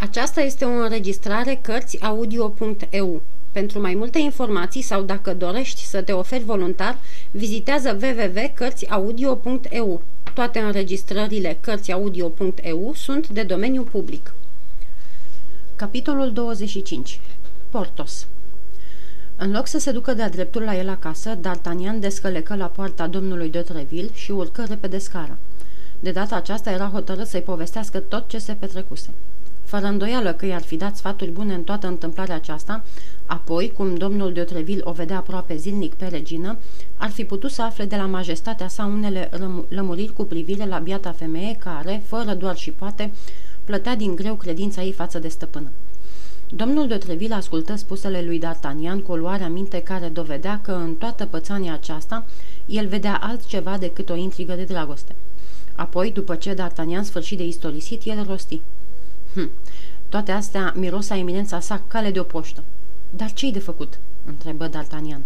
Aceasta este o înregistrare Cărțiaudio.eu. Pentru mai multe informații sau dacă dorești să te oferi voluntar, vizitează www.cărțiaudio.eu. Toate înregistrările Cărțiaudio.eu sunt de domeniu public. Capitolul 25. Portos În loc să se ducă de-a dreptul la el acasă, D'Artagnan descălecă la poarta domnului de Treville și urcă repede scara. De data aceasta era hotărât să-i povestească tot ce se petrecuse. Fără îndoială că i-ar fi dat sfaturi bune în toată întâmplarea aceasta, apoi, cum domnul de Otreville o vedea aproape zilnic pe regină, ar fi putut să afle de la majestatea sa unele lămuriri cu privire la biata femeie care, fără doar și poate, plătea din greu credința ei față de stăpână. Domnul de Treville ascultă spusele lui D'Artagnan cu o luare aminte care dovedea că în toată pățania aceasta el vedea altceva decât o intrigă de dragoste. Apoi, după ce D'Artagnan sfârșit de istorisit, el rosti. Hm, toate astea miros a eminența sa cale de o poștă. Dar ce-i de făcut?" întrebă D'Artagnan.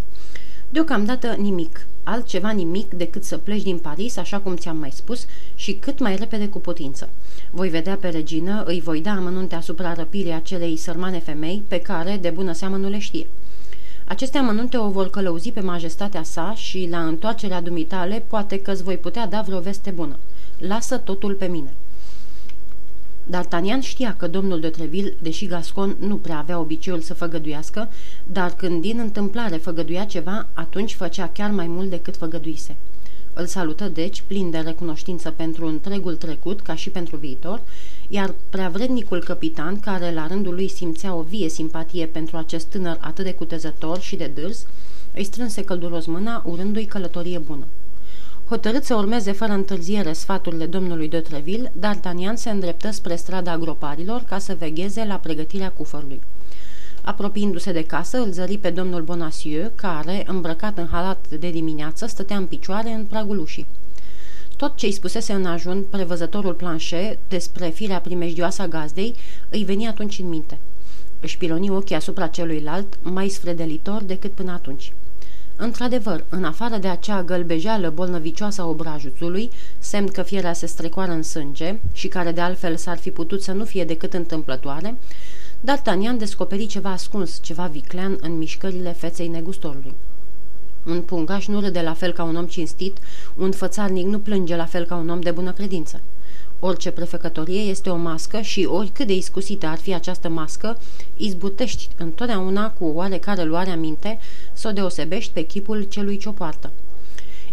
Deocamdată nimic, altceva nimic decât să pleci din Paris, așa cum ți-am mai spus, și cât mai repede cu putință. Voi vedea pe regină, îi voi da amănunte asupra răpirii acelei sărmane femei, pe care, de bună seamă, nu le știe. Aceste amănunte o vor călăuzi pe majestatea sa și, la întoarcerea dumitale, poate că îți voi putea da vreo veste bună. Lasă totul pe mine. D'Artagnan știa că domnul de Treville, deși Gascon nu prea avea obiceiul să făgăduiască, dar când din întâmplare făgăduia ceva, atunci făcea chiar mai mult decât făgăduise. Îl salută, deci, plin de recunoștință pentru întregul trecut, ca și pentru viitor, iar preavrednicul capitan, care la rândul lui simțea o vie simpatie pentru acest tânăr atât de cutezător și de dârs, îi strânse călduros mâna, urându-i călătorie bună. Hotărât să urmeze fără întârziere sfaturile domnului de Treville, D'Artagnan se îndreptă spre strada agroparilor ca să vegheze la pregătirea cufărului. Apropiindu-se de casă, îl zări pe domnul Bonacieux, care, îmbrăcat în halat de dimineață, stătea în picioare în pragul ușii. Tot ce îi spusese în ajun prevăzătorul planșe despre firea primejdioasă a gazdei îi veni atunci în minte. Își piloni ochii asupra celuilalt, mai sfredelitor decât până atunci. Într-adevăr, în afară de acea gălbejeală bolnăvicioasă a obrajului, semn că fierea se strecoară în sânge și care de altfel s-ar fi putut să nu fie decât întâmplătoare, D'Artagnan descoperi ceva ascuns, ceva viclean în mișcările feței negustorului. Un pungaș nu râde la fel ca un om cinstit, un fățarnic nu plânge la fel ca un om de bună credință. Orice prefecătorie este o mască și oricât de iscusită ar fi această mască, izbutești întotdeauna cu oarecare luare aminte să o deosebești pe chipul celui ce o poartă.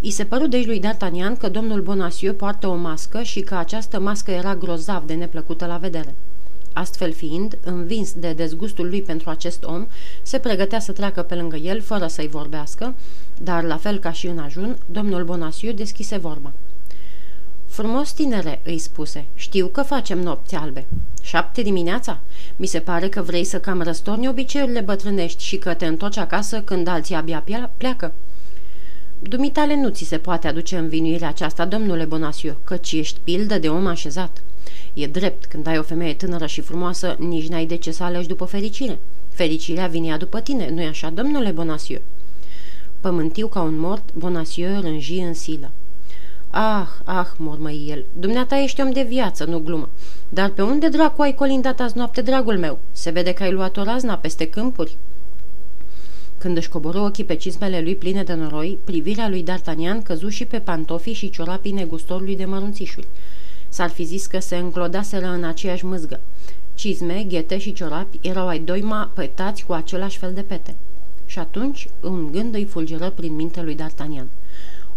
I se păru deci lui D'Artagnan că domnul Bonacieux poartă o mască și că această mască era grozav de neplăcută la vedere. Astfel fiind, învins de dezgustul lui pentru acest om, se pregătea să treacă pe lângă el fără să-i vorbească, dar, la fel ca și în ajun, domnul Bonacieux deschise vorba. Frumos tinere, îi spuse, știu că facem nopți albe. Șapte dimineața? Mi se pare că vrei să cam răstorni obiceiurile bătrânești și că te întorci acasă când alții abia pleacă. Dumitale nu ți se poate aduce învinuirea aceasta, domnule Bonasiu, căci ești pildă de om așezat. E drept, când ai o femeie tânără și frumoasă, nici n-ai de ce să alegi după fericire. Fericirea vine după tine, nu-i așa, domnule Bonasiu? Pământiu ca un mort, Bonasiu rânji în silă. Ah, ah, mormăi el, dumneata ești om de viață, nu glumă. Dar pe unde dracu ai colindat azi noapte, dragul meu? Se vede că ai luat o razna peste câmpuri. Când își coboră ochii pe cizmele lui pline de noroi, privirea lui D'Artagnan căzu și pe pantofii și ciorapii negustorului de mărunțișuri. S-ar fi zis că se înclodaseră în aceeași mâzgă. Cizme, ghete și ciorapi erau ai doima pătați cu același fel de pete. Și atunci un gând îi fulgeră prin mintea lui D'Artagnan.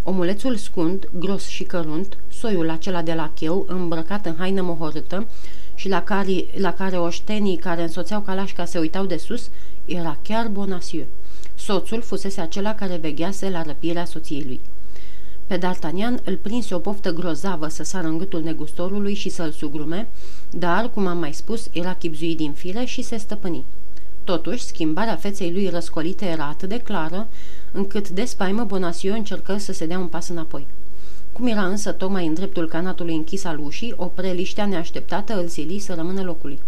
Omulețul scund, gros și cărunt, soiul acela de la cheu, îmbrăcat în haină mohorâtă și la care, la care oștenii care însoțeau calașca se uitau de sus, era chiar Bonacieux. Soțul fusese acela care veghease la răpirea soției lui. Pe D'Artagnan îl prinse o poftă grozavă să sară în gâtul negustorului și să-l sugrume, dar, cum am mai spus, era chipzuit din fire și se stăpâni. Totuși, schimbarea feței lui răscolite era atât de clară, încât de spaimă Bonacieux încercă să se dea un pas înapoi. Cum era însă tocmai în dreptul canatului închis al ușii, o preliștea neașteptată îl sili să rămână locului.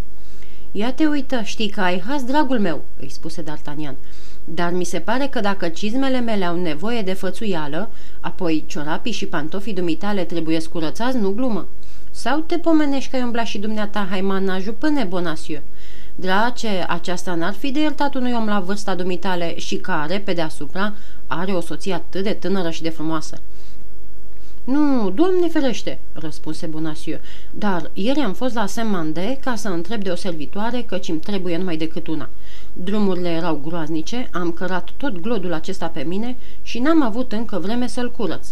Ia te uită, știi că ai has, dragul meu, îi spuse D'Artagnan. Dar mi se pare că dacă cizmele mele au nevoie de fățuială, apoi ciorapii și pantofii dumitale trebuie scurățați, nu glumă. Sau te pomenești că ai umblat și dumneata haimanajul până Bonasiu? Drace, aceasta n-ar fi de iertat unui om la vârsta dumitale și care, pe deasupra, are o soție atât de tânără și de frumoasă. Nu, Doamne ferește, răspunse Bonasiu, dar ieri am fost la Saint-Mandé ca să întreb de o servitoare căci îmi trebuie numai decât una. Drumurile erau groaznice, am cărat tot glodul acesta pe mine și n-am avut încă vreme să-l curăț.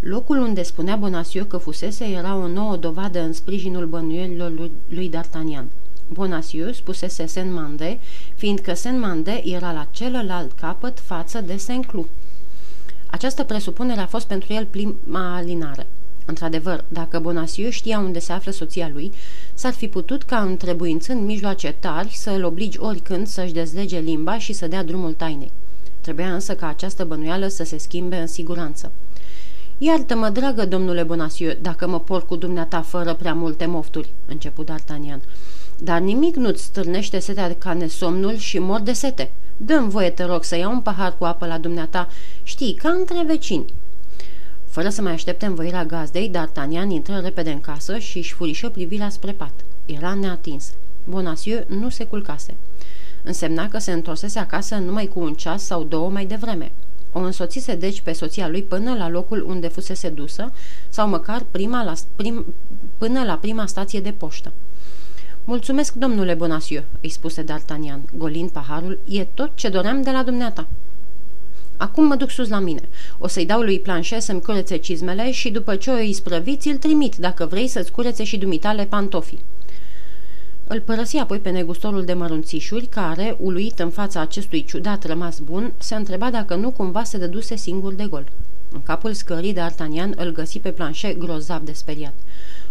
Locul unde spunea Bonasiu că fusese era o nouă dovadă în sprijinul bănuielilor lui, lui D'Artagnan. Bonasiu spusese Saint-Mandé, fiindcă Saint-Mandé era la celălalt capăt față de Saint-Cloud. Această presupunere a fost pentru el prima alinare. Într-adevăr, dacă Bonasiu știa unde se află soția lui, s-ar fi putut ca întrebuințând mijloace tari să îl obligi oricând să-și dezlege limba și să dea drumul tainei. Trebuia însă ca această bănuială să se schimbe în siguranță. Iartă-mă, dragă domnule Bonasiu, dacă mă por cu dumneata fără prea multe mofturi, început D'Artagnan. Dar nimic nu-ți stârnește setea ca nesomnul și mor de sete. Dăm voie, te rog, să iau un pahar cu apă la dumneata, știi, ca între vecini. Fără să mai aștepte învoirea gazdei, D'Artagnan intră repede în casă și își furișă privirea spre pat. Era neatins. Bonasiu nu se culcase. Însemna că se întorsese acasă numai cu un ceas sau două mai devreme. O însoțise deci pe soția lui până la locul unde fusese dusă sau măcar prima la, prim, până la prima stație de poștă. Mulțumesc, domnule Bonasiu, îi spuse D'Artagnan, golind paharul, e tot ce doream de la dumneata. Acum mă duc sus la mine. O să-i dau lui Planchet să-mi curețe cizmele și după ce o îi sprăviți, îl trimit, dacă vrei să-ți curețe și dumitale pantofii. Îl părăsi apoi pe negustorul de mărunțișuri, care, uluit în fața acestui ciudat rămas bun, se întreba dacă nu cumva se dăduse singur de gol. În capul scării de Artanian îl găsi pe Planchet grozav de speriat.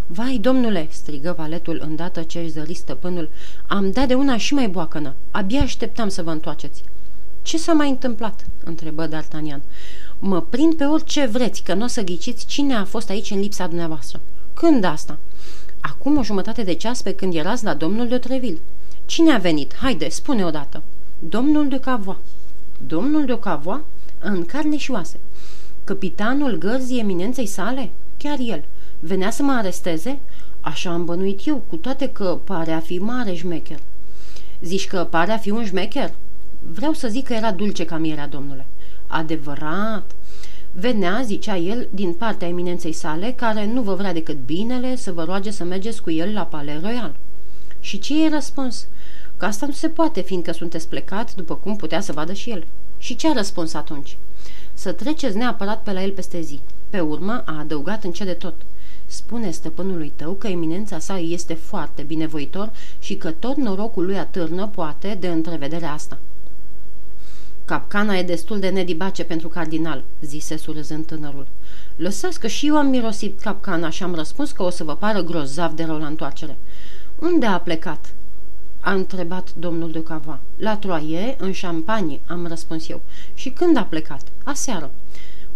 Vai, domnule!" strigă valetul îndată ce își zări stăpânul. Am dat de una și mai boacănă. Abia așteptam să vă întoarceți." Ce s-a mai întâmplat?" întrebă D'Artagnan. Mă prind pe orice vreți, că nu o să ghiciți cine a fost aici în lipsa dumneavoastră." Când asta?" Acum o jumătate de ceas pe când erați la domnul de Treville. Cine a venit? Haide, spune odată." Domnul de Cavoa." Domnul de Cavoa? În carne și oase. Capitanul gărzii eminenței sale? Chiar el. Venea să mă aresteze? Așa am bănuit eu, cu toate că pare a fi mare șmecher. Zici că pare a fi un șmecher? Vreau să zic că era dulce ca mierea, domnule. Adevărat. Venea, zicea el, din partea eminenței sale, care nu vă vrea decât binele să vă roage să mergeți cu el la Palais Royal. Și ce e răspuns? Că asta nu se poate, fiindcă sunteți plecat, după cum putea să vadă și el. Și ce a răspuns atunci? Să treceți neapărat pe la el peste zi. Pe urmă a adăugat în ce de tot. Spune stăpânului tău că eminența sa este foarte binevoitor și că tot norocul lui atârnă poate de întrevederea asta. Capcana e destul de nedibace pentru cardinal, zise surâzând tânărul. Lăsați că și eu am mirosit capcana și am răspuns că o să vă pară grozav de rău la întoarcere. Unde a plecat? A întrebat domnul de Cava. La Troie, în Champagne, am răspuns eu. Și când a plecat? Aseară.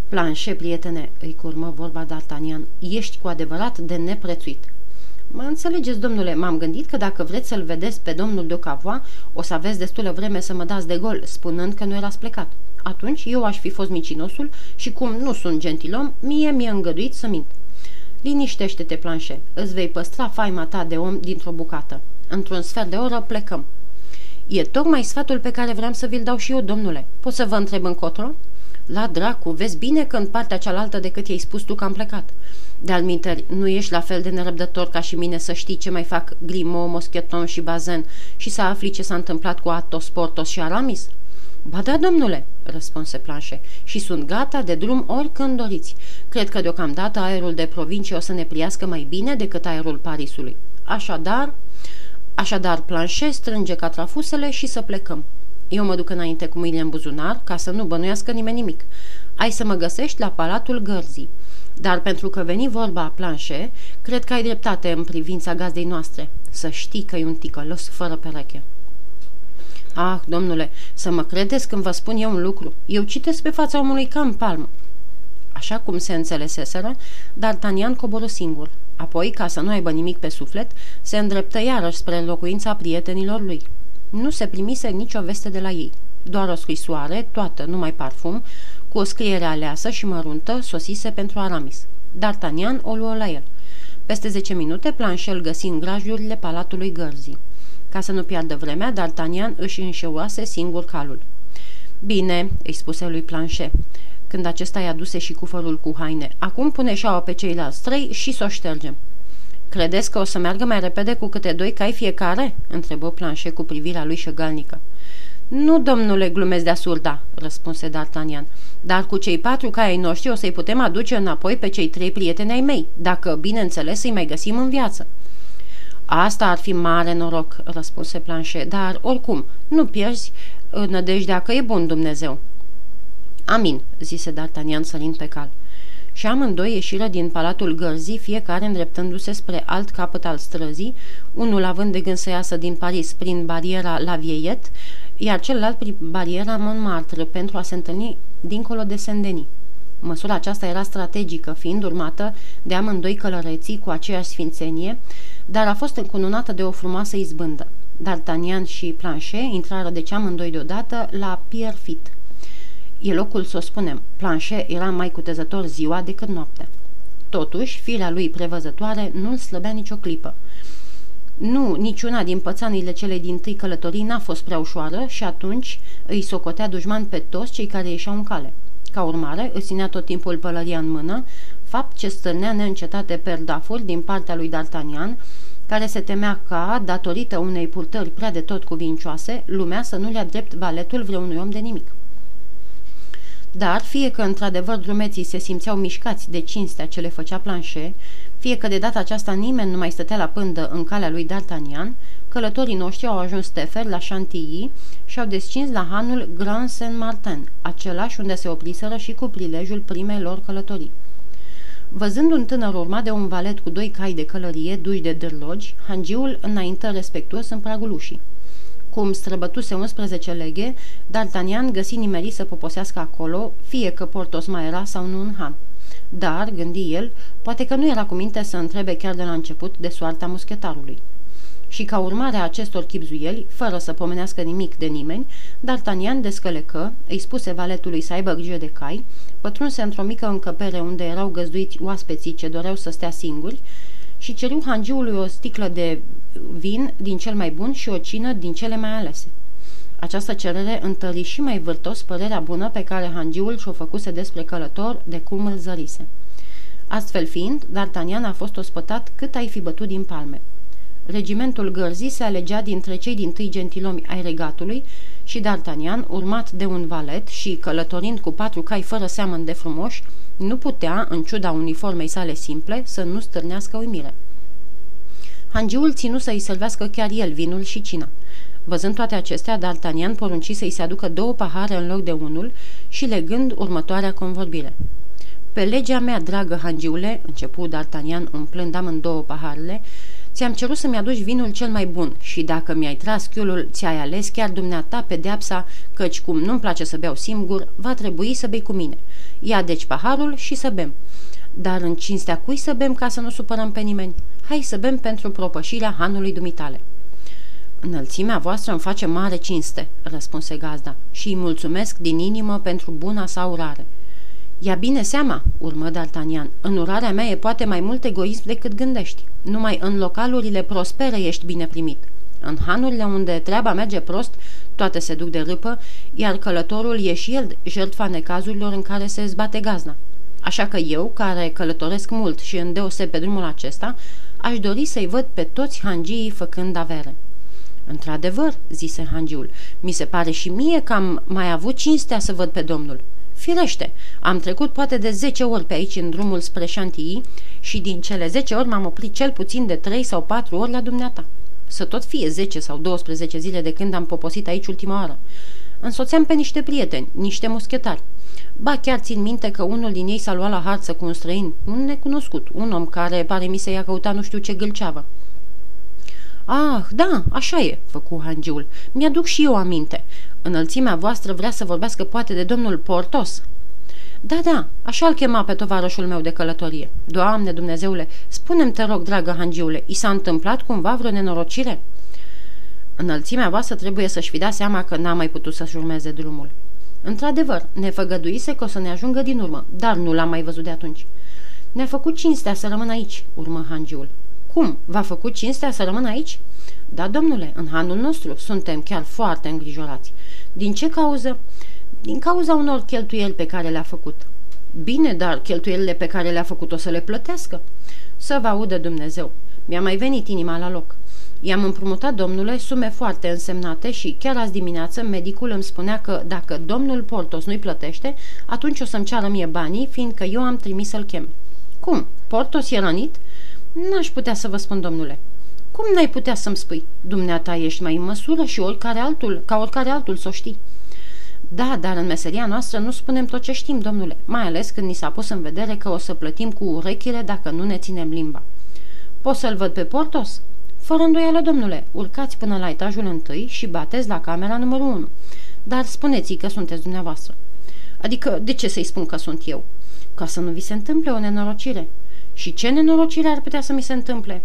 Planșe, prietene, îi curmă vorba D'Artagnan, ești cu adevărat de neprețuit. Mă înțelegeți, domnule, m-am gândit că dacă vreți să-l vedeți pe domnul de Cavoa, o să aveți destulă vreme să mă dați de gol, spunând că nu erați plecat. Atunci eu aș fi fost micinosul și cum nu sunt gentilom, mie mi-e îngăduit să mint. Liniștește-te, planșe, îți vei păstra faima ta de om dintr-o bucată. Într-un sfert de oră plecăm. E tocmai sfatul pe care vreau să vi-l dau și eu, domnule. Pot să vă întreb încotro? La dracu, vezi bine că în partea cealaltă decât i-ai spus tu că am plecat. De-al minteri, nu ești la fel de nerăbdător ca și mine să știi ce mai fac Grimo, Moscheton și Bazen și să afli ce s-a întâmplat cu Atos, Portos și Aramis? Ba da, domnule, răspunse Planșe, și sunt gata de drum oricând doriți. Cred că deocamdată aerul de provincie o să ne priască mai bine decât aerul Parisului. Așadar, așadar Planșe strânge catrafusele și să plecăm. Eu mă duc înainte cu mâinile în buzunar ca să nu bănuiască nimeni nimic. Ai să mă găsești la Palatul Gărzii. Dar pentru că veni vorba a planșe, cred că ai dreptate în privința gazdei noastre. Să știi că e un ticălos fără pereche. Ah, domnule, să mă credeți când vă spun eu un lucru. Eu citesc pe fața omului ca în palmă. Așa cum se înțeleseseră, D'Artagnan coboră singur. Apoi, ca să nu aibă nimic pe suflet, se îndreptă iarăși spre locuința prietenilor lui. Nu se primise nicio veste de la ei. Doar o scrisoare, toată, numai parfum, cu o scriere aleasă și măruntă, sosise pentru Aramis. D'Artagnan o luă la el. Peste zece minute, Planșel găsi în grajurile palatului Gărzii. Ca să nu piardă vremea, D'Artagnan își înșeuase singur calul. Bine, îi spuse lui Planchet, când acesta i-a duse și cufărul cu haine. Acum pune șaua pe ceilalți trei și să o ștergem. Credeți că o să meargă mai repede cu câte doi cai fiecare?" întrebă Planchet cu privirea lui șăgalnică. Nu, domnule, glumesc de asurda," răspunse D'Artagnan, dar cu cei patru cai ai noștri o să-i putem aduce înapoi pe cei trei prieteni ai mei, dacă, bineînțeles, îi mai găsim în viață." Asta ar fi mare noroc," răspunse Planchet, dar, oricum, nu pierzi nădejdea că e bun Dumnezeu." Amin," zise D'Artagnan sărind pe cal. Și amândoi ieșiră din palatul gărzii, fiecare îndreptându-se spre alt capăt al străzii, unul având de gând să iasă din Paris prin bariera La Vieillet, iar celălalt prin bariera Montmartre pentru a se întâlni dincolo de Saint-Denis. Măsura aceasta era strategică, fiind urmată de amândoi călăreții cu aceeași sfințenie, dar a fost încununată de o frumoasă izbândă. D'Artagnan și Planchet intrară de amândoi deodată la Pierre-Fit. E locul să o spunem, Planchet era mai cutezător ziua decât noaptea. Totuși, firea lui prevăzătoare nu-l slăbea nicio clipă. Nu, niciuna din pățanile cele din tâi călătorii n-a fost prea ușoară și atunci îi socotea dușman pe toți cei care ieșeau în cale. Ca urmare, își ținea tot timpul pălăria în mână, fapt ce stârnea neîncetate perdafuri din partea lui D'Artagnan, care se temea ca, datorită unei purtări prea de tot cuvincioase, lumea să nu le-a drept valetul vreunui om de nimic. Dar, fie că într-adevăr drumeții se simțeau mișcați de cinstea ce le făcea planșe, fie că de data aceasta nimeni nu mai stătea la pândă în calea lui D'Artagnan, călătorii noștri au ajuns tefer la Chantilly și au descins la hanul Grand Saint-Martin, același unde se opriseră și cu prilejul primei lor călătorii. Văzând un tânăr urmat de un valet cu doi cai de călărie duși de dârlogi, hangiul înaintă respectuos în pragul ușii. Cum străbătuse 11 leghe, D'Artagnan găsi nimerit să poposească acolo, fie că Portos mai era sau nu în han. Dar, gândi el, poate că nu era cu minte să întrebe chiar de la început de soarta muschetarului. Și ca urmare a acestor chipzuieli, fără să pomenească nimic de nimeni, D'Artagnan descălecă, îi spuse valetului să aibă grijă de cai, pătrunse într-o mică încăpere unde erau găzduiți oaspeții ce doreau să stea singuri și ceriu hangiului o sticlă de vin din cel mai bun și o cină din cele mai alese. Această cerere întări și mai vârtos părerea bună pe care hangiul și-o făcuse despre călător de cum îl zărise. Astfel fiind, D'Artagnan a fost ospătat cât ai fi bătut din palme. Regimentul gărzii se alegea dintre cei din tâi gentilomi ai regatului și D'Artagnan, urmat de un valet și călătorind cu patru cai fără seamăn de frumoși, nu putea, în ciuda uniformei sale simple, să nu stârnească uimire. Hangiul ținu să-i servească chiar el vinul și cina. Văzând toate acestea, D'Artagnan porunci să-i se aducă două pahare în loc de unul și legând următoarea convorbire. Pe legea mea, dragă hangiule, începu D'Artagnan umplând amândouă paharele, ți-am cerut să-mi aduci vinul cel mai bun și dacă mi-ai tras chiulul, ți-ai ales chiar dumneata pedeapsa, căci cum nu-mi place să beau singur, va trebui să bei cu mine. Ia deci paharul și să bem. Dar în cinstea cui să bem ca să nu supărăm pe nimeni? Hai să bem pentru propășirea hanului dumitale. Înălțimea voastră îmi face mare cinste, răspunse gazda, și îi mulțumesc din inimă pentru buna sa urare. Ia bine seama, urmă D'Artagnan, în urarea mea e poate mai mult egoism decât gândești. Numai în localurile prospere ești bine primit. În hanurile unde treaba merge prost, toate se duc de râpă, iar călătorul e și el jertfa necazurilor în care se zbate gazna. Așa că eu, care călătoresc mult și îndeoseb pe drumul acesta, aș dori să-i văd pe toți hangiii făcând avere. Într-adevăr, zise hangiul, mi se pare și mie că am mai avut cinstea să văd pe domnul. Firește, am trecut poate de 10 ori pe aici în drumul spre Chantilly și din cele 10 ori m-am oprit cel puțin de 3 sau 4 ori la dumneata. Să tot fie 10 sau 12 zile de când am poposit aici ultima oară. Însoțeam pe niște prieteni, niște muschetari. Ba chiar țin minte că unul din ei s-a luat la harță cu un străin, un necunoscut, un om care pare mi să i-a căutat nu știu ce gâlceavă. Ah, da, așa e, făcu hangiul. Mi-aduc și eu aminte. Înălțimea voastră vrea să vorbească poate de domnul Portos. Da, da, așa-l chema pe tovarășul meu de călătorie. Doamne Dumnezeule, spune-mi, te rog, dragă hangiule, i s-a întâmplat cumva vreo nenorocire?" Înălțimea voastră trebuie să-și fi dat seama că n-a mai putut să-și urmeze drumul. Într-adevăr, ne făgăduise că o să ne ajungă din urmă, dar nu l-am mai văzut de atunci. Ne-a făcut cinstea să rămână aici, urmă hangiul. Cum? V-a făcut cinstea să rămână aici? Da, domnule, în hanul nostru suntem chiar foarte îngrijorați. Din ce cauză? Din cauza unor cheltuieli pe care le-a făcut. Bine, dar cheltuielile pe care le-a făcut o să le plătească. Să vă audă Dumnezeu. Mi-a mai venit inima la loc. I-am împrumutat, domnule, sume foarte însemnate și chiar azi dimineață medicul îmi spunea că dacă domnul Portos nu-i plătește, atunci o să-mi ceară mie banii, fiindcă eu am trimis să-l chem. Cum? Portos e rănit? N-aș putea să vă spun, domnule. Cum n-ai putea să-mi spui? Dumneata ești mai în măsură și oricare altul, ca oricare altul să o știi. Da, dar în meseria noastră nu spunem tot ce știm, domnule, mai ales când ni s-a pus în vedere că o să plătim cu urechile dacă nu ne ținem limba. Pot să-l văd pe Portos? Fără îndoială, domnule, urcați până la etajul întâi și bateți la camera numărul 1. Dar spuneți că sunteți dumneavoastră. Adică, de ce să-i spun că sunt eu? Ca să nu vi se întâmple o nenorocire. Și ce nenorocire ar putea să mi se întâmple?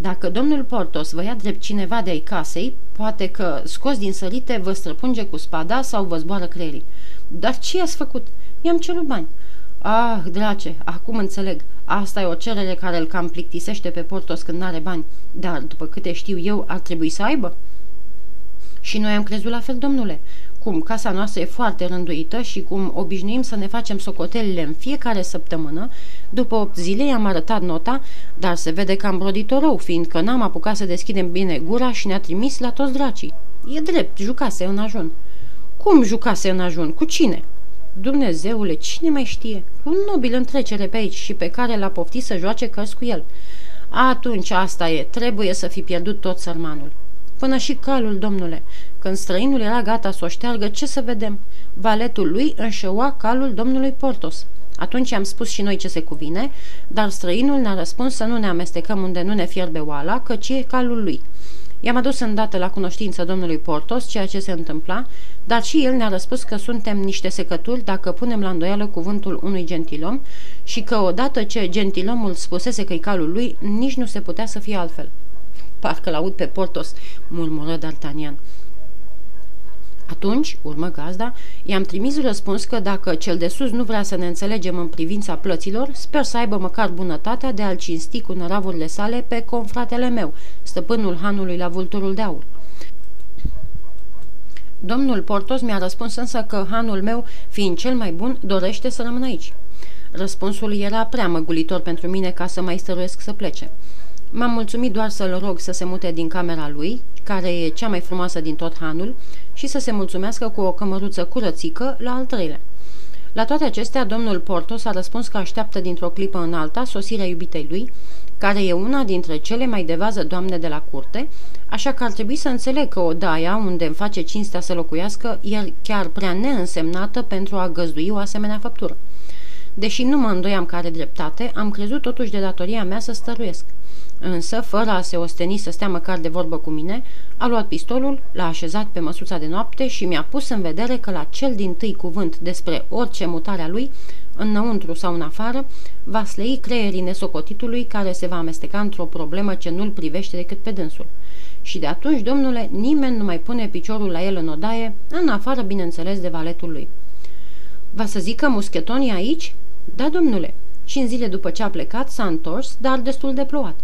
Dacă domnul Portos vă ia drept cineva de ai casei, poate că, scos din sărite, vă străpunge cu spada sau vă zboară creierii. Dar ce i-ați făcut? I-am cerut bani. Ah, drace, acum înțeleg. Asta e o cerere care îl cam plictisește pe Portos când n-are bani. Dar, după câte știu eu, ar trebui să aibă. Și noi am crezut la fel, domnule. Cum casa noastră e foarte rânduită și cum obișnuim să ne facem socotelile în fiecare săptămână, după 8 zile i-am arătat nota, dar se vede că am brodit-o rău, fiindcă n-am apucat să deschidem bine gura și ne-a trimis la toți dracii. E drept, jucase în ajun. Cum jucase în ajun? Cu cine? Dumnezeule, cine mai știe? Un nobil în trecere pe aici și pe care l-a poftit să joace cărți cu el. Atunci asta e, trebuie să fi pierdut tot sărmanul. Până și calul, domnule. Când străinul era gata să o șteargă, ce să vedem? Valetul lui înșeua calul domnului Portos. Atunci am spus și noi ce se cuvine, dar străinul ne-a răspuns să nu ne amestecăm unde nu ne fierbe oala, căci e calul lui. I-am adus îndată la cunoștință domnului Portos ceea ce se întâmpla, dar și el ne-a răspuns că suntem niște secături dacă punem la îndoială cuvântul unui gentilom și că odată ce gentilomul spusese că-i calul lui, nici nu se putea să fie altfel. Parcă l-aud pe Portos, murmură D'Artagnan. Atunci, urmă gazda, i-am trimis răspuns că dacă cel de sus nu vrea să ne înțelegem în privința plăților, sper să aibă măcar bunătatea de a-l cinsti cu năravurile sale pe confratele meu, stăpânul hanului la vulturul de aur. Domnul Portos mi-a răspuns însă că hanul meu, fiind cel mai bun, dorește să rămână aici. Răspunsul era prea măgulitor pentru mine ca să mai stăruiesc să plece. M-am mulțumit doar să-l rog să se mute din camera lui, care e cea mai frumoasă din tot hanul, și să se mulțumească cu o cămăruță curățică la al treilea. La toate acestea, domnul Portos a răspuns că așteaptă dintr-o clipă în alta sosirea iubitei lui, care e una dintre cele mai de vază doamne de la curte, așa că ar trebui să înțeleg că odaia unde îmi face cinstea să locuiască e chiar prea neînsemnată pentru a găzdui o asemenea făptură. Deși nu mă îndoiam că are dreptate, am crezut totuși de datoria mea să stăruiesc. Însă, fără a se osteni să stea măcar de vorbă cu mine, a luat pistolul, l-a așezat pe măsuța de noapte și mi-a pus în vedere că la cel din tâi cuvânt despre orice mutare a lui, înăuntru sau în afară, va slăi creierii nesocotitului care se va amesteca într-o problemă ce nu-l privește decât pe dânsul. Și de atunci, domnule, nimeni nu mai pune piciorul la el în odaie, în afară, bineînțeles, de valetul lui. Va să zică muschetonii aici? Da, domnule. Și în zile după ce a plecat, s-a întors, dar destul de plouat.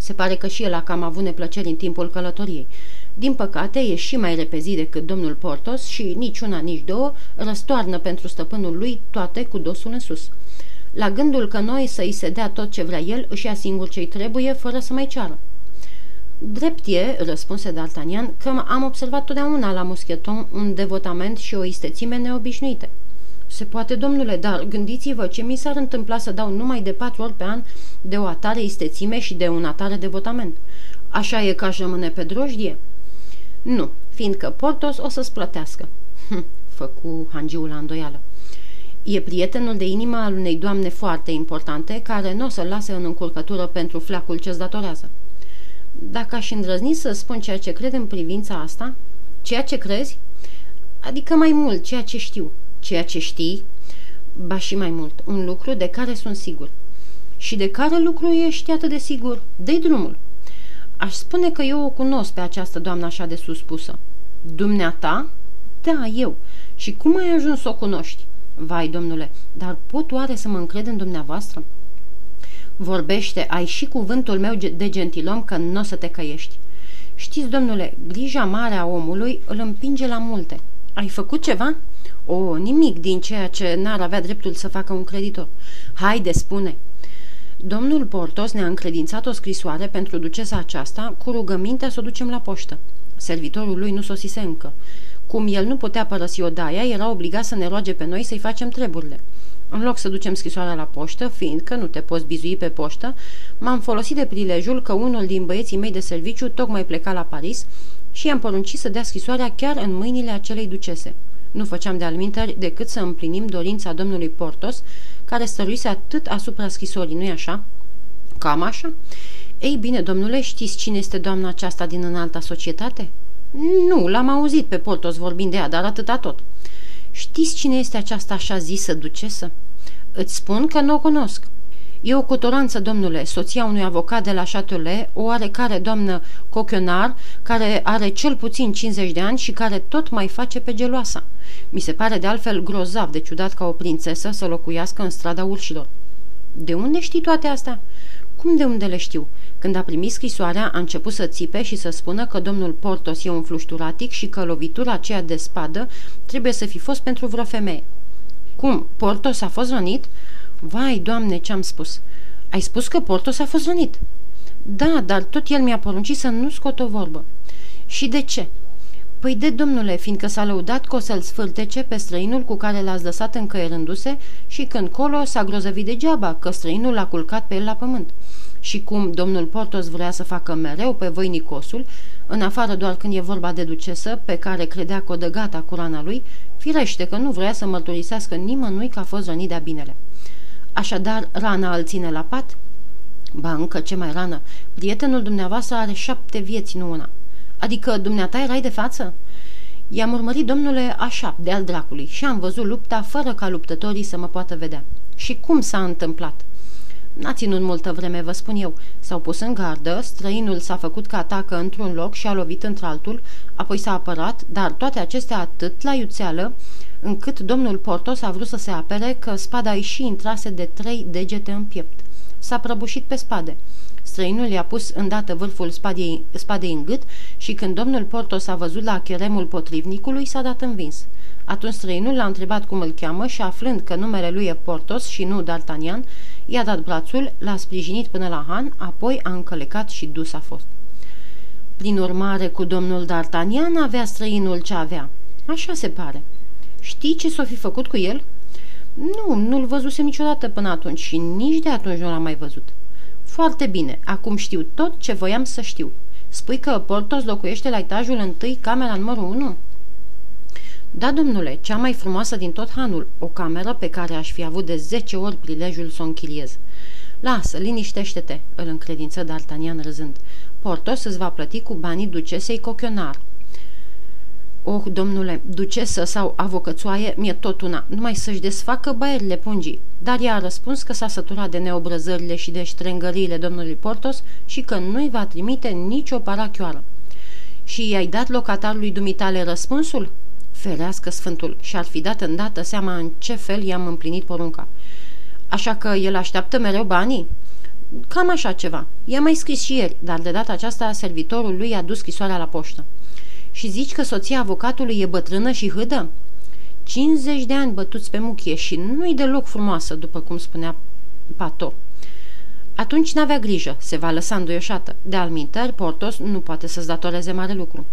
Se pare că și el a cam avut neplăceri în timpul călătoriei. Din păcate, e și mai repezit decât domnul Portos și nici una, nici două răstoarnă pentru stăpânul lui toate cu dosul în sus. La gândul că noi să-i se dea tot ce vrea el, își ia singur ce-i trebuie, fără să mai ceară. Drept e, răspunse D'Artagnan, că am observat totdeauna la muscheton un devotament și o istețime neobișnuite. Se poate, domnule, dar gândiți-vă ce mi s-ar întâmpla să dau numai de patru ori pe an de o atare istețime și de un atare devotament. Așa e ca aș rămâne pe drojdie? Nu, fiindcă Portos o să-ți plătească. Hm, făcu hangiul la îndoială. E prietenul de inimă al unei doamne foarte importante, care nu o să-l lase în încurcătură pentru fleacul ce-ți datorează. Dacă aș îndrăzni să spun ceea ce cred în privința asta, ceea ce crezi, adică mai mult ceea ce știu, ceea ce știi, Ba și mai mult, un lucru de care sunt sigur. Și de care lucru ești atât de sigur? dă drumul. Aș spune că eu o cunosc pe această doamnă așa de suspusă. Dumneata? Da, eu. Și cum ai ajuns să o cunoști? Vai, domnule, dar pot oare să mă încred în dumneavoastră? Vorbește, ai și cuvântul meu de gentilom că nu o să te căiești. Știți, domnule, grija mare a omului îl împinge la multe. Ai făcut ceva? O, nimic din ceea ce n-ar avea dreptul să facă un creditor. Haide, spune. Domnul Portos ne-a încredințat o scrisoare pentru ducesa aceasta cu rugămintea să o ducem la poștă. Servitorul lui nu sosise încă. Cum el nu putea părăsi odaia, era obligat să ne roage pe noi să-i facem treburile. În loc să ducem scrisoarea la poștă, fiindcă nu te poți bizui pe poștă, m-am folosit de prilejul că unul din băieții mei de serviciu tocmai pleca la Paris și i-am poruncit să dea scrisoarea chiar în mâinile acelei ducese. Nu făceam de alminteri decât să împlinim dorința domnului Portos, care stăruise atât asupra scrisorii, nu-i așa? Cam așa? Ei bine, domnule, știți cine este doamna aceasta din înalta societate? Nu, l-am auzit pe Portos vorbind de ea, dar atâta tot. Știți cine este această așa zisă ducesă? Îți spun că nu o cunosc. E o cotoranță, domnule, soția unui avocat de la Châtelet, o oarecare doamnă Cochionar, care are cel puțin 50 de ani și care tot mai face pe geloasa. Mi se pare de altfel grozav de ciudat ca o prințesă să locuiască în strada urșilor. De unde știi toate astea? Cum de unde le știu? Când a primit scrisoarea, a început să țipe și să spună că domnul Portos e un flușturatic și că lovitura aceea de spadă trebuie să fi fost pentru vreo femeie. Cum? Portos a fost rănit? Vai, doamne, ce-am spus? Ai spus că Portos a fost rănit? Da, dar tot el mi-a poruncit să nu scot o vorbă. Și de ce? Păi de domnule, fiindcă s-a lăudat că o să-l sfârtece pe străinul cu care l-ați lăsat încăierându-se și când colo s-a grozăvit degeaba că străinul l-a culcat pe el la pământ. Și cum domnul Portos vrea să facă mereu pe voi Nicosul, în afară doar când e vorba de ducesă, pe care credea că o dă gata cu rana lui, firește că nu vrea să mărturisească nimănui că a fost rănit de-a binele. Așadar, rana îl ține la pat? Ba, încă ce mai rană. Prietenul dumneavoastră are șapte vieți, nu una. Adică dumneata erai de față? I-am urmărit, domnule, așa, de al dracului, și am văzut lupta fără ca luptătorii să mă poată vedea. Și cum s-a întâmplat? N-a ținut multă vreme, vă spun eu. S-au pus în gardă, străinul s-a făcut că atacă într-un loc și a lovit într-altul, apoi s-a apărat, dar toate acestea atât la iuțeală, încât domnul Portos a vrut să se apere că spada îi și intrase de trei degete în piept. S-a prăbușit pe spade. Străinul i-a pus îndată vârful spadei, spadei în gât și când domnul Portos a văzut la cheremul potrivnicului, s-a dat învins. Atunci străinul l-a întrebat cum îl cheamă și aflând că numele lui e Portos și nu D'Artagnan, i-a dat brațul, l-a sprijinit până la Han, apoi a încălecat și dus a fost. Prin urmare, cu domnul D'Artagnan avea străinul ce avea. Așa se pare. Știi ce s-o fi făcut cu el? Nu, nu-l văzusem niciodată până atunci și nici de atunci nu l-am mai văzut. Foarte bine, acum știu tot ce voiam să știu. Spui că Portos locuiește la etajul întâi, camera numărul 1? Da, domnule, cea mai frumoasă din tot hanul, o cameră pe care aș fi avut de zece ori prilejul să o închiliez. Lasă, liniștește-te, îl încredință D'Artagnan râzând. Portos îți va plăti cu banii ducesei Cochionar. Oh, domnule, ducesă sau avocățoaie, mi-e tot una, numai să-și desfacă baierile pungii. Dar ea a răspuns că s-a săturat de neobrăzările și de ștrengăriile domnului Portos și că nu-i va trimite nicio parachioară. Și i-ai dat locatarului dumitale răspunsul? Ferească Sfântul și-ar fi dat îndată seama în ce fel i-am împlinit porunca. Așa că el așteaptă mereu banii? Cam așa ceva. I-a mai scris și ieri, dar de data aceasta servitorul lui a dus scrisoarea la poștă. Și zici că soția avocatului e bătrână și hâdă? 50 de ani bătuți pe muchie și nu-i deloc frumoasă, după cum spunea Pato. Atunci n-avea grijă, se va lăsa înduioșată. De alminteri, Portos nu poate să-ți datoreze mare lucru.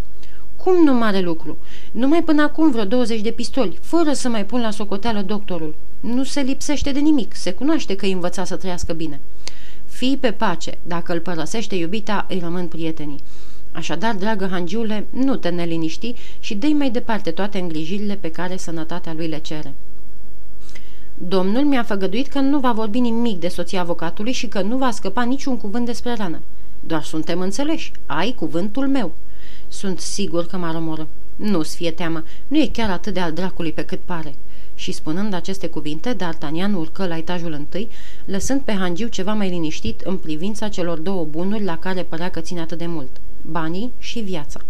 Cum nu mare lucru? Numai până acum vreo 20 de pistoli, fără să mai pun la socoteală doctorul. Nu se lipsește de nimic, se cunoaște că îi învăța să trăiască bine. Fii pe pace, dacă îl părăsește iubita, îi rămân prietenii. Așadar, dragă hangiule, nu te neliniști și dă mai departe toate îngrijirile pe care sănătatea lui le cere. Domnul mi-a făgăduit că nu va vorbi nimic de soția avocatului și că nu va scăpa niciun cuvânt despre rană. Doar suntem înțeleși, ai cuvântul meu. Sunt sigur că mă omoră. Nu-ți fie teamă, nu e chiar atât de al dracului pe cât pare. Și spunând aceste cuvinte, D'Artagnan urcă la etajul întâi, lăsând pe hangiu ceva mai liniștit în privința celor două bunuri la care părea că ține atât de mult, banii și viața.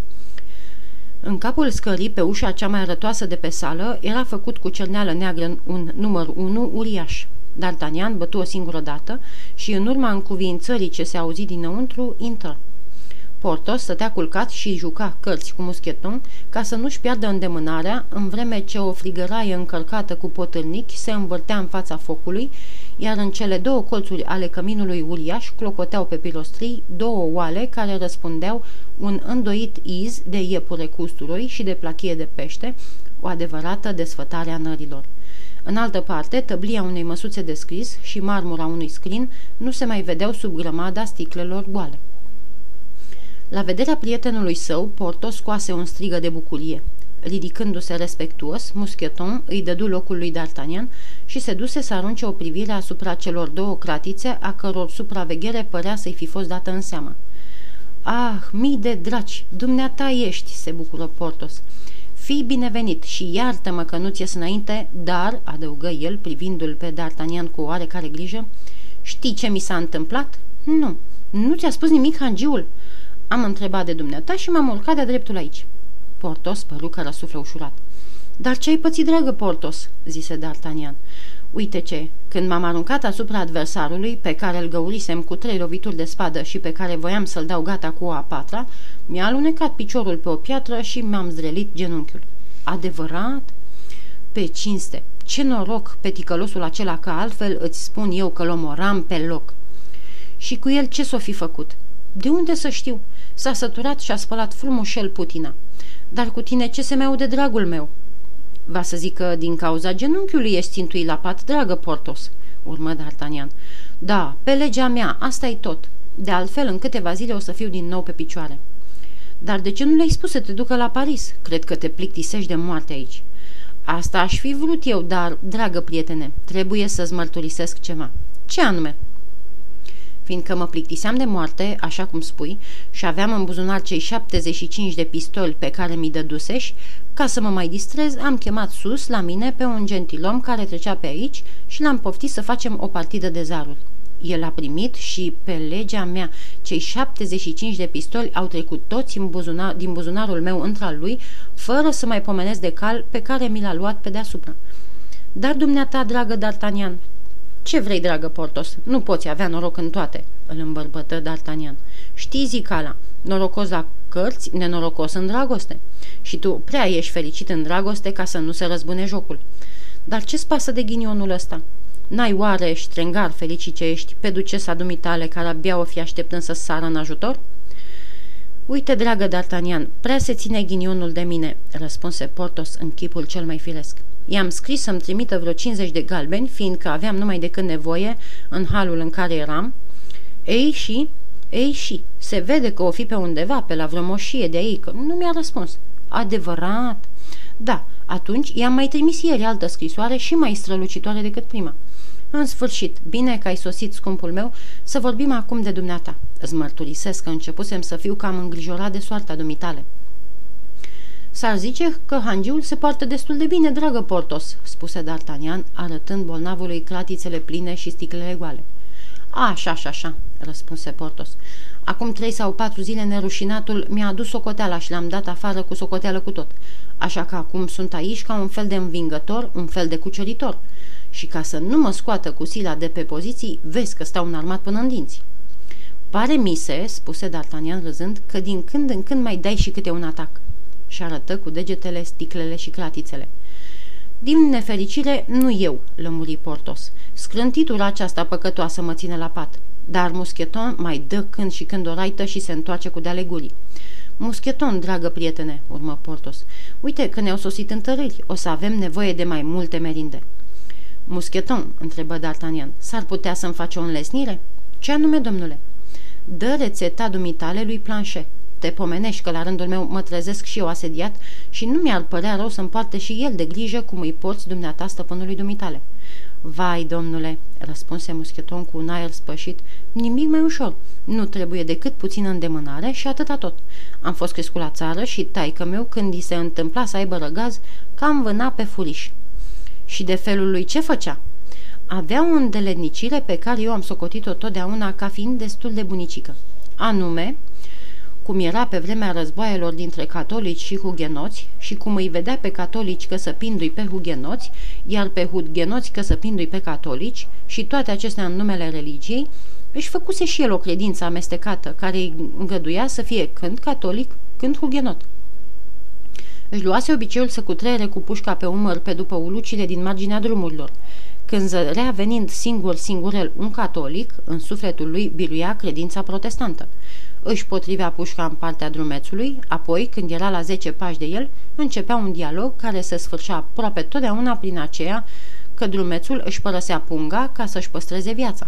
În capul scării, pe ușa cea mai arătoasă de pe sală, era făcut cu cerneală neagră un număr 1 uriaș. D'Artagnan bătu o singură dată și în urma încuvințării ce se auzi dinăuntru, intră. Portos stătea culcat și juca cărți cu muscheton ca să nu-și piardă îndemânarea, în vreme ce o frigăraie încărcată cu potârnichi se învârtea în fața focului, iar în cele două colțuri ale căminului uriaș clocoteau pe pilostrii două oale care răspundeau un îndoit iz de iepure cu usturoi și de plachie de pește, o adevărată desfătare a nărilor. În altă parte, tăblia unei măsuțe de scris și marmura unui scrin nu se mai vedeau sub grămada sticlelor goale. La vederea prietenului său, Porto scoase un strigă de bucurie. Ridicându-se respectuos, Muscheton îi dădu locul lui D'Artagnan și se duse să arunce o privire asupra celor două cratițe, a căror supraveghere părea să-i fi fost dată în seamă. Ah, mii de draci, dumneata ești!" se bucură Portos. Fii binevenit și iartă-mă că nu ți înainte, dar, adăugă el, privindu-l pe D'Artagnan cu oarecare grijă, știi ce mi s-a întâmplat? Nu, nu ți-a spus nimic hangiul?" Am întrebat de dumneata și m-am urcat de dreptul aici. Portos păru că răsuflă ușurat. Dar ce ai pățit, dragă Portos?" zise D'Artagnan. Uite ce, când m-am aruncat asupra adversarului, pe care îl găurisem cu trei lovituri de spadă și pe care voiam să-l dau gata cu o a patra, mi-a alunecat piciorul pe o piatră și mi-am zdrelit genunchiul. Adevărat? Pe cinste, ce noroc pe ticălosul acela că altfel îți spun eu că l omoram pe loc. Și cu el ce s-o fi făcut? De unde să știu? S-a săturat și a spălat frumușel putina. Dar cu tine ce se mai aude dragul meu? Va să zic că din cauza genunchiului ești țintui la pat, dragă Portos, urmă D'Artagnan. Da, pe legea mea, asta e tot. De altfel, în câteva zile o să fiu din nou pe picioare. Dar de ce nu le-ai spus să te ducă la Paris? Cred că te plictisești de moarte aici. Asta aș fi vrut eu, dar, dragă prietene, trebuie să-ți mărturisesc ceva. Ce anume? Fiindcă mă plictiseam de moarte, așa cum spui, și aveam în buzunar cei 75 de pistoli pe care mi dăduseși, ca să mă mai distrez, am chemat sus la mine pe un gentilom care trecea pe aici și l-am poftit să facem o partidă de zaruri. El a primit și, pe legea mea, cei 75 de pistoli au trecut toți în buzunar, din buzunarul meu între lui, fără să mai pomenesc de cal pe care mi l-a luat pe deasupra. Dar dumneata, dragă D'Artagnan, ce vrei, dragă Portos? Nu poți avea noroc în toate, îl îmbărbătă D'Artagnan. Știi, zicala, norocos la cărți, nenorocos în dragoste. Și tu prea ești fericit în dragoste ca să nu se răzbune jocul. Dar ce-ți pasă de ghinionul ăsta? N-ai oare ștrengar fericit ce ești pe ducesa dumitale care abia o fi așteptând să sară în ajutor? Uite, dragă D'Artagnan, prea se ține ghinionul de mine, răspunse Portos în chipul cel mai firesc. I-am scris să-mi trimită vreo 50 de galbeni, fiindcă aveam numai decât nevoie în halul în care eram. Ei și, ei și, se vede că o fi pe undeva, pe la vreo moșie de aici, că nu mi-a răspuns. Adevărat? Da, atunci i-am mai trimis ieri altă scrisoare și mai strălucitoare decât prima. În sfârșit, bine că ai sosit, scumpul meu, să vorbim acum de dumneata. Îți mărturisesc că începusem să fiu cam îngrijorat de soarta dumitale. S-ar zice că hangiul se poartă destul de bine, dragă Portos, spuse D'Artagnan, arătând bolnavului cratițele pline și sticlele goale. Așa, așa, așa, răspunse Portos. Acum trei sau patru zile nerușinatul mi-a adus socoteala și l-am dat afară cu socoteală cu tot. Așa că acum sunt aici ca un fel de învingător, un fel de cuceritor. Și ca să nu mă scoată cu sila de pe poziții, vezi că stau armat până în dinți. Pare mise, spuse D'Artagnan râzând, că din când în când mai dai și câte un atac și arătă cu degetele sticlele și clatițele. Din nefericire, nu eu, lămuri Portos. Scrântitura aceasta păcătoasă mă ține la pat. Dar Muscheton mai dă când și când o raită și se întoarce cu de gurii. Muscheton, dragă prietene, urmă Portos. Uite că ne-au sosit întărâri. O să avem nevoie de mai multe merinde. Muscheton, întrebă D'Artagnan, s-ar putea să-mi faci o înlesnire? Ce anume, domnule? Dă rețeta dumitale lui Planchet. Te pomenești că la rândul meu mă trezesc și eu asediat și nu mi-ar părea rău să-mi poarte și el de grijă cum îi porți dumneata stăpânului dumitale. Vai, domnule, răspunse muscheton cu un aer spășit, nimic mai ușor. Nu trebuie decât puțină îndemânare și atâta tot. Am fost crescut la țară și taică meu, când i se întâmpla să aibă răgaz, cam vâna pe furiș. Și de felul lui ce făcea? Avea o îndeletnicire pe care eu am socotit-o totdeauna ca fiind destul de bunicică. Anume, cum era pe vremea războaielor dintre catolici și hugenoți și cum îi vedea pe catolici căsăpindu-i pe hugenoți, iar pe hugenoți căsăpindu-i pe catolici și toate acestea în numele religiei, își făcuse și el o credință amestecată care îi îngăduia să fie când catolic, când hugenot. Își luase obiceiul să cutreiere cu pușca pe umăr pe după ulucile din marginea drumurilor. Când zărea venind singur singurel un catolic, în sufletul lui biruia credința protestantă. Își potrivea pușca în partea drumețului, apoi, când era la 10 pași de el, începea un dialog care se sfârșea aproape totdeauna prin aceea că drumețul își părăsea punga ca să-și păstreze viața.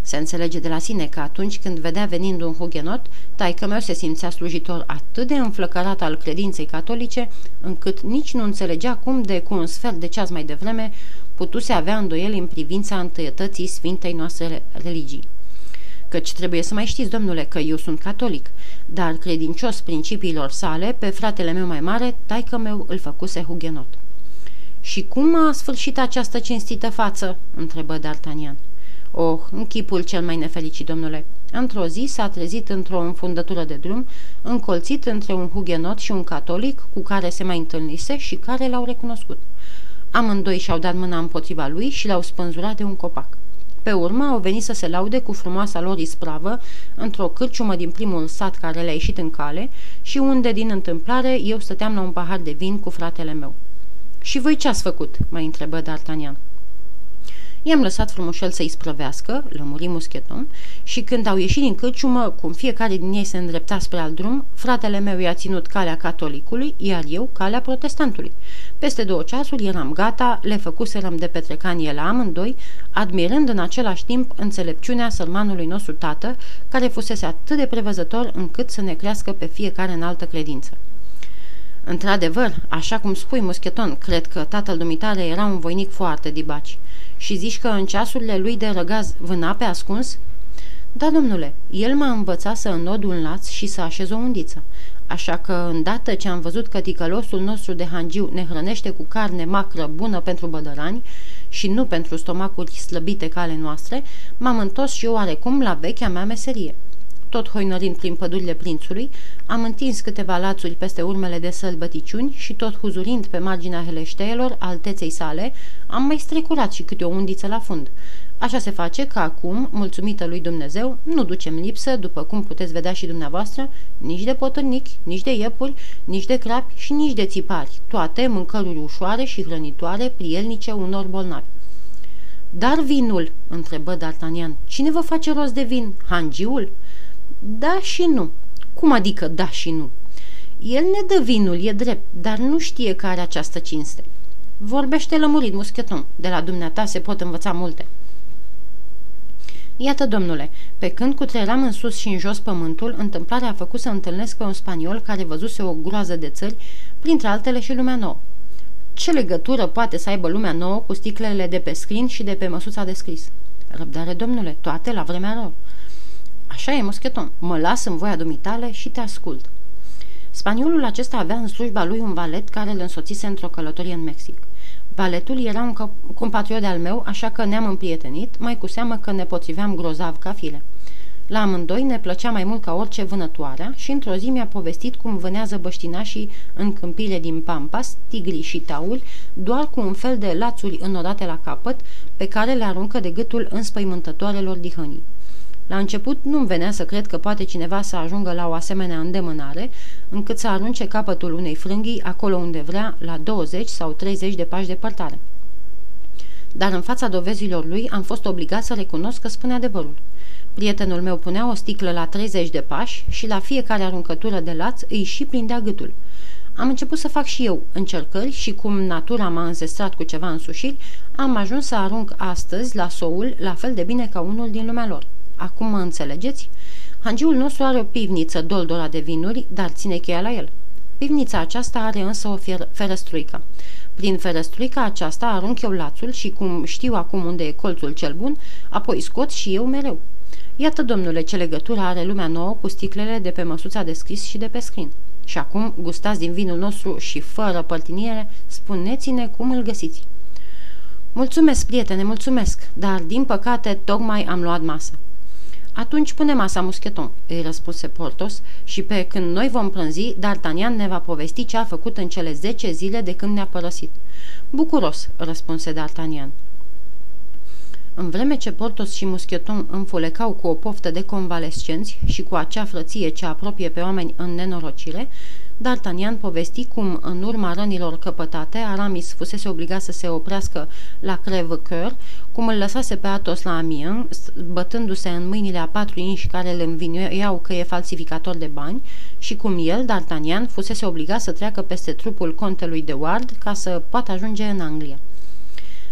Se înțelege de la sine că atunci când vedea venind un hugenot, taică meu se simțea slujitor atât de înflăcărat al credinței catolice, încât nici nu înțelegea cum de cu un sfert de ceas mai devreme putuse avea îndoieli în privința întâietății sfintei noastre religii. Căci trebuie să mai știți, domnule, că eu sunt catolic, dar credincios principiilor sale, pe fratele meu mai mare, taică meu îl făcuse hugenot. Și cum a sfârșit această cinstită față?" întrebă D'Artagnan. Oh, în chipul cel mai nefericit, domnule. Într-o zi s-a trezit într-o înfundătură de drum, încolțit între un hugenot și un catolic cu care se mai întâlnise și care l-au recunoscut. Amândoi și-au dat mâna împotriva lui și l-au spânzurat de un copac. Pe urmă au venit să se laude cu frumoasa lor ispravă într-o cârciumă din primul sat care le-a ieșit în cale și unde, din întâmplare, eu stăteam la un pahar de vin cu fratele meu. Și voi ce ați făcut?" mai întrebă D'Artagnan. I-am lăsat frumușel să-i sprăvească, lămuri muscheton, și când au ieșit din cârciumă, cum fiecare din ei se îndrepta spre alt drum, fratele meu i-a ținut calea catolicului, iar eu calea protestantului. Peste două ceasuri eram gata, le făcuserăm de petrecanie la amândoi, admirând în același timp înțelepciunea sărmanului nostru tată, care fusese atât de prevăzător încât să ne crească pe fiecare în altă credință. Într-adevăr, așa cum spui, muscheton, cred că tatăl dumitare era un voinic foarte dibaci. Și zici că în ceasurile lui de răgaz vâna pe ascuns? Da, domnule, el m-a învățat să înnod un laț și să așez o undiță. Așa că, îndată ce am văzut că ticălosul nostru de hangiu ne hrănește cu carne macră bună pentru bădărani și nu pentru stomacuri slăbite ca ale noastre, m-am întors și eu oarecum la vechea mea meserie. Tot hoinărind prin pădurile prințului, am întins câteva lațuri peste urmele de sălbăticiuni și tot huzurind pe marginea heleșteelor alteței sale, am mai strecurat și câte o undiță la fund. Așa se face că acum, mulțumită lui Dumnezeu, nu ducem lipsă, după cum puteți vedea și dumneavoastră, nici de potârnichi, nici de iepuri, nici de crapi și nici de țipari, toate mâncăruri ușoare și hrănitoare, prielnice unor bolnavi. Dar vinul?" întrebă D'Artagnan. Cine vă face rost de vin? Hangiul?" Da și nu. Cum adică da și nu? El ne dă vinul, e drept, dar nu știe care are această cinste. Vorbește lămurit, muscheton. De la dumneata se pot învăța multe. Iată, domnule, pe când cutreram în sus și în jos pământul, întâmplarea a făcut să întâlnesc pe un spaniol care văzuse o groază de țări, printre altele și lumea nouă. Ce legătură poate să aibă lumea nouă cu sticlele de pe scrin și de pe măsuța de scris? Răbdare, domnule, toate la vremea rău. Așa e, moscheton, mă las în voia dumitale și te ascult. Spaniolul acesta avea în slujba lui un valet care îl însoțise într-o călătorie în Mexic. Valetul era un compatriot al meu, așa că ne-am împrietenit, mai cu seamă că ne potriveam grozav ca file. La amândoi ne plăcea mai mult ca orice vânătoarea și într-o zi mi-a povestit cum vânează băștinașii în câmpile din Pampas, tigri și tauri, doar cu un fel de lațuri înodate la capăt, pe care le aruncă de gâtul înspăimântătoarelor dihănii. La început nu-mi venea să cred că poate cineva să ajungă la o asemenea îndemânare, încât să arunce capătul unei frânghii acolo unde vrea, la 20 sau 30 de pași departare. Dar în fața dovezilor lui am fost obligat să recunosc că spune adevărul. Prietenul meu punea o sticlă la 30 de pași și la fiecare aruncătură de laț îi și prindea gâtul. Am început să fac și eu încercări și cum natura m-a înzestrat cu ceva însușiri, am ajuns să arunc astăzi la soul la fel de bine ca unul din lumea lor. Acum mă înțelegeți? Hangiul nostru are o pivniță doldora de vinuri, dar ține cheia la el. Pivnița aceasta are însă o ferăstruică. Prin ferăstruica aceasta arunc eu lațul și cum știu acum unde e colțul cel bun, apoi scot și eu mereu. Iată, domnule, ce legătură are lumea nouă cu sticlele de pe măsuța de scris și de pe scrin. Și acum, gustați din vinul nostru și fără părtiniere, spuneți-ne cum îl găsiți. Mulțumesc, prietene, mulțumesc, dar din păcate tocmai am luat masă. Atunci pune masa muscheton, îi răspunse Portos, și pe când noi vom prânzi, D'Artagnan ne va povesti ce a făcut în cele zece zile de când ne-a părăsit. Bucuros, răspunse D'Artagnan. În vreme ce Portos și Muscheton înfulecau cu o poftă de convalescenți și cu acea frăție ce apropie pe oameni în nenorocire, D'Artagnan povesti cum, în urma rănilor căpătate, Aramis fusese obligat să se oprească la Crèvecoeur, cum îl lăsase pe Atos la Amiens, bătându-se în mâinile a patru inși care îl învinuiau că e falsificator de bani, și cum el, D'Artagnan, fusese obligat să treacă peste trupul contelui de Ward ca să poată ajunge în Anglia.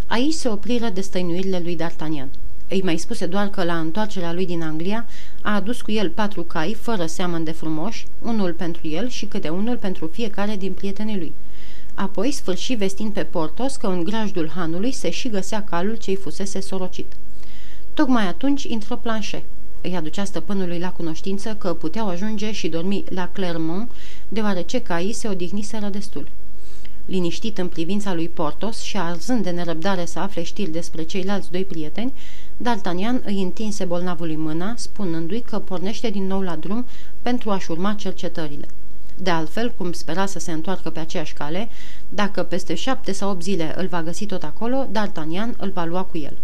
Aici se opriră destăinuirile lui D'Artagnan. Îi mai spuse doar că la întoarcerea lui din Anglia a adus cu el patru cai, fără seamăn de frumoși, unul pentru el și câte unul pentru fiecare din prietenii lui. Apoi sfârși vestind pe Portos că în grajdul hanului se și găsea calul ce-i fusese sorocit. Tocmai atunci intră Planchet. Îi aducea stăpânului la cunoștință că puteau ajunge și dormi la Clermont, deoarece caii se odihniseră destul. Liniștit în privința lui Portos și arzând de nerăbdare să afle știri despre ceilalți doi prieteni, D'Artagnan îi întinse bolnavului mâna, spunându-i că pornește din nou la drum pentru a-și urma cercetările. De altfel, cum spera să se întoarcă pe aceeași cale, dacă peste șapte sau opt zile îl va găsi tot acolo, D'Artagnan îl va lua cu el.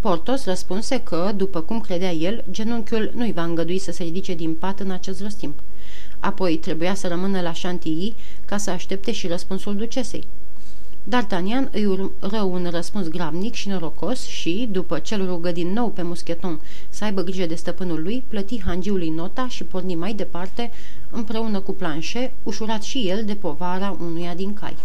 Portos răspunse că, după cum credea el, genunchiul nu-i va îngădui să se ridice din pat în acest răstimp. Apoi trebuia să rămână la Chantilly ca să aștepte și răspunsul ducesei. D'Artagnan îi ură un răspuns gravnic și norocos și, după ce îl rugă din nou pe muscheton să aibă grijă de stăpânul lui, plăti hangiului nota și porni mai departe, împreună cu Planchet, ușurat și el de povara unuia din cai.